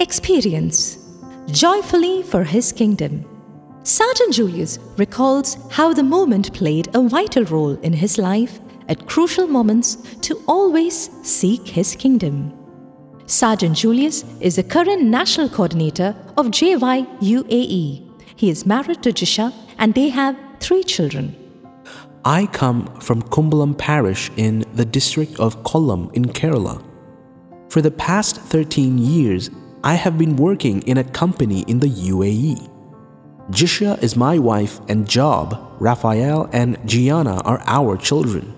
Experience Joyfully for His Kingdom. Sergeant Julius recalls how the movement played a vital role in his life at crucial moments to always seek his kingdom. Sergeant Julius is the current national coordinator of JY UAE. He is married to Jisha and they have three children. I come from Kumbalam parish in the district of Kollam in Kerala. For the past 13 years, I have been working in a company in the UAE. Jisha is my wife and Job, Raphael and Gianna are our children.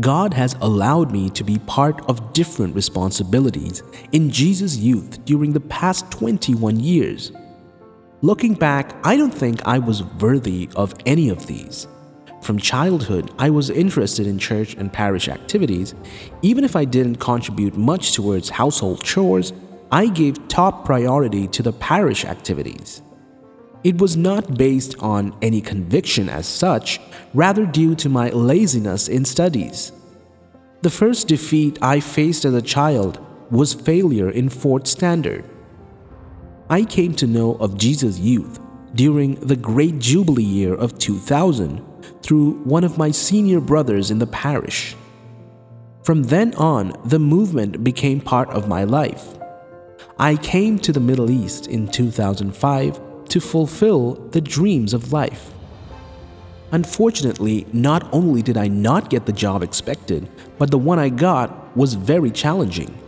God has allowed me to be part of different responsibilities in Jesus' youth during the past 21 years. Looking back, I don't think I was worthy of any of these. From childhood, I was interested in church and parish activities. Even if I didn't contribute much towards household chores, I gave top priority to the parish activities. It was not based on any conviction as such, rather due to my laziness in studies. The first defeat I faced as a child was failure in fourth standard. I came to know of Jesus' youth during the Great Jubilee year of 2000 through one of my senior brothers in the parish. From then on, the movement became part of my life. I came to the Middle East in 2005 to fulfill the dreams of life. Unfortunately, not only did I not get the job expected, but the one I got was very challenging.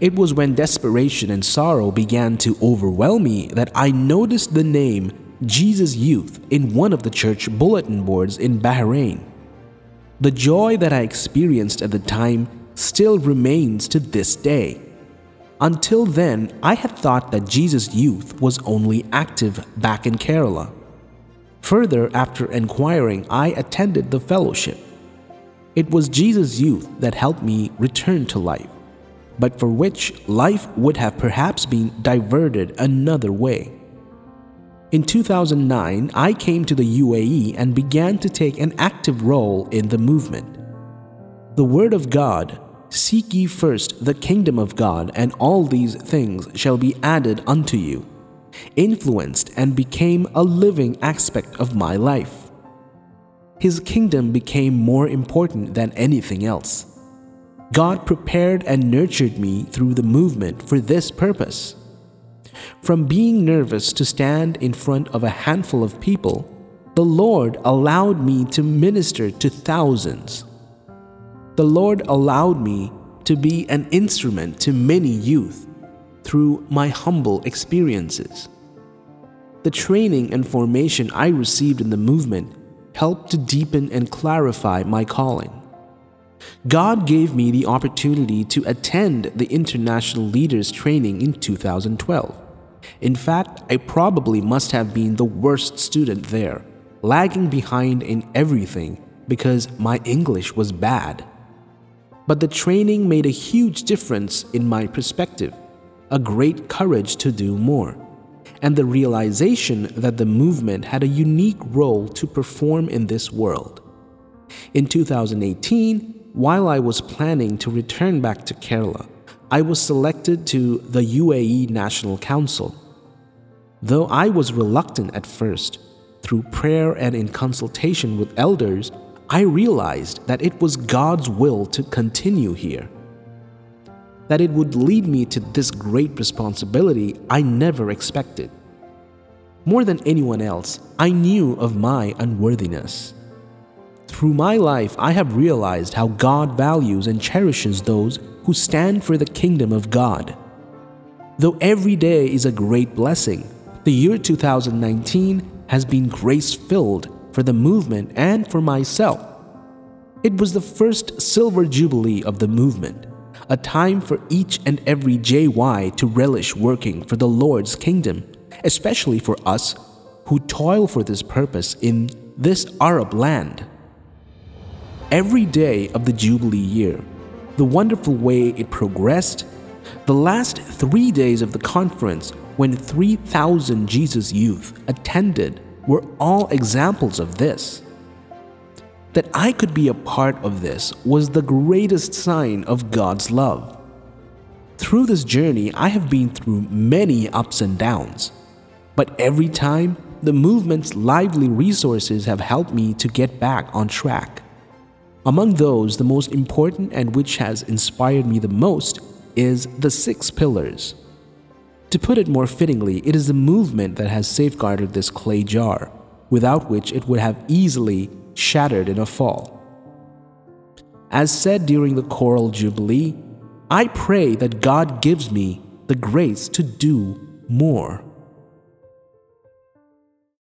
It was when desperation and sorrow began to overwhelm me that I noticed the name Jesus Youth in one of the church bulletin boards in Bahrain. The joy that I experienced at the time still remains to this day. Until then, I had thought that Jesus Youth was only active back in Kerala. Further, after inquiring, I attended the fellowship. It was Jesus' youth that helped me return to life, but for which life would have perhaps been diverted another way. In 2009, I came to the UAE and began to take an active role in the movement. The Word of God Seek ye first the kingdom of God, and all these things shall be added unto you, influenced and became a living aspect of my life. His kingdom became more important than anything else. God prepared and nurtured me through the movement for this purpose. From being nervous to stand in front of a handful of people, the Lord allowed me to minister to thousands. The Lord allowed me to be an instrument to many youth through my humble experiences. The training and formation I received in the movement helped to deepen and clarify my calling. God gave me the opportunity to attend the International Leaders Training in 2012. In fact, I probably must have been the worst student there, lagging behind in everything because my English was bad. But the training made a huge difference in my perspective, a great courage to do more, and the realization that the movement had a unique role to perform in this world. In 2018, while I was planning to return back to Kerala, I was selected to the UAE National Council. Though I was reluctant at first, through prayer and in consultation with elders, I realized that it was God's will to continue here. That it would lead me to this great responsibility I never expected. More than anyone else, I knew of my unworthiness. Through my life, I have realized how God values and cherishes those who stand for the kingdom of God. Though every day is a great blessing, the year 2019 has been grace filled for the movement and for myself. It was the first silver jubilee of the movement, a time for each and every JY to relish working for the Lord's kingdom, especially for us who toil for this purpose in this Arab land. Every day of the Jubilee year, the wonderful way it progressed, the last three days of the conference when 3,000 Jesus youth attended were all examples of this. That I could be a part of this was the greatest sign of God's love. Through this journey, I have been through many ups and downs. But every time, the movement's lively resources have helped me to get back on track. Among those, the most important and which has inspired me the most is the Six Pillars. To put it more fittingly, it is the movement that has safeguarded this clay jar, without which it would have easily shattered in a fall. As said during the coral jubilee, I pray that God gives me the grace to do more.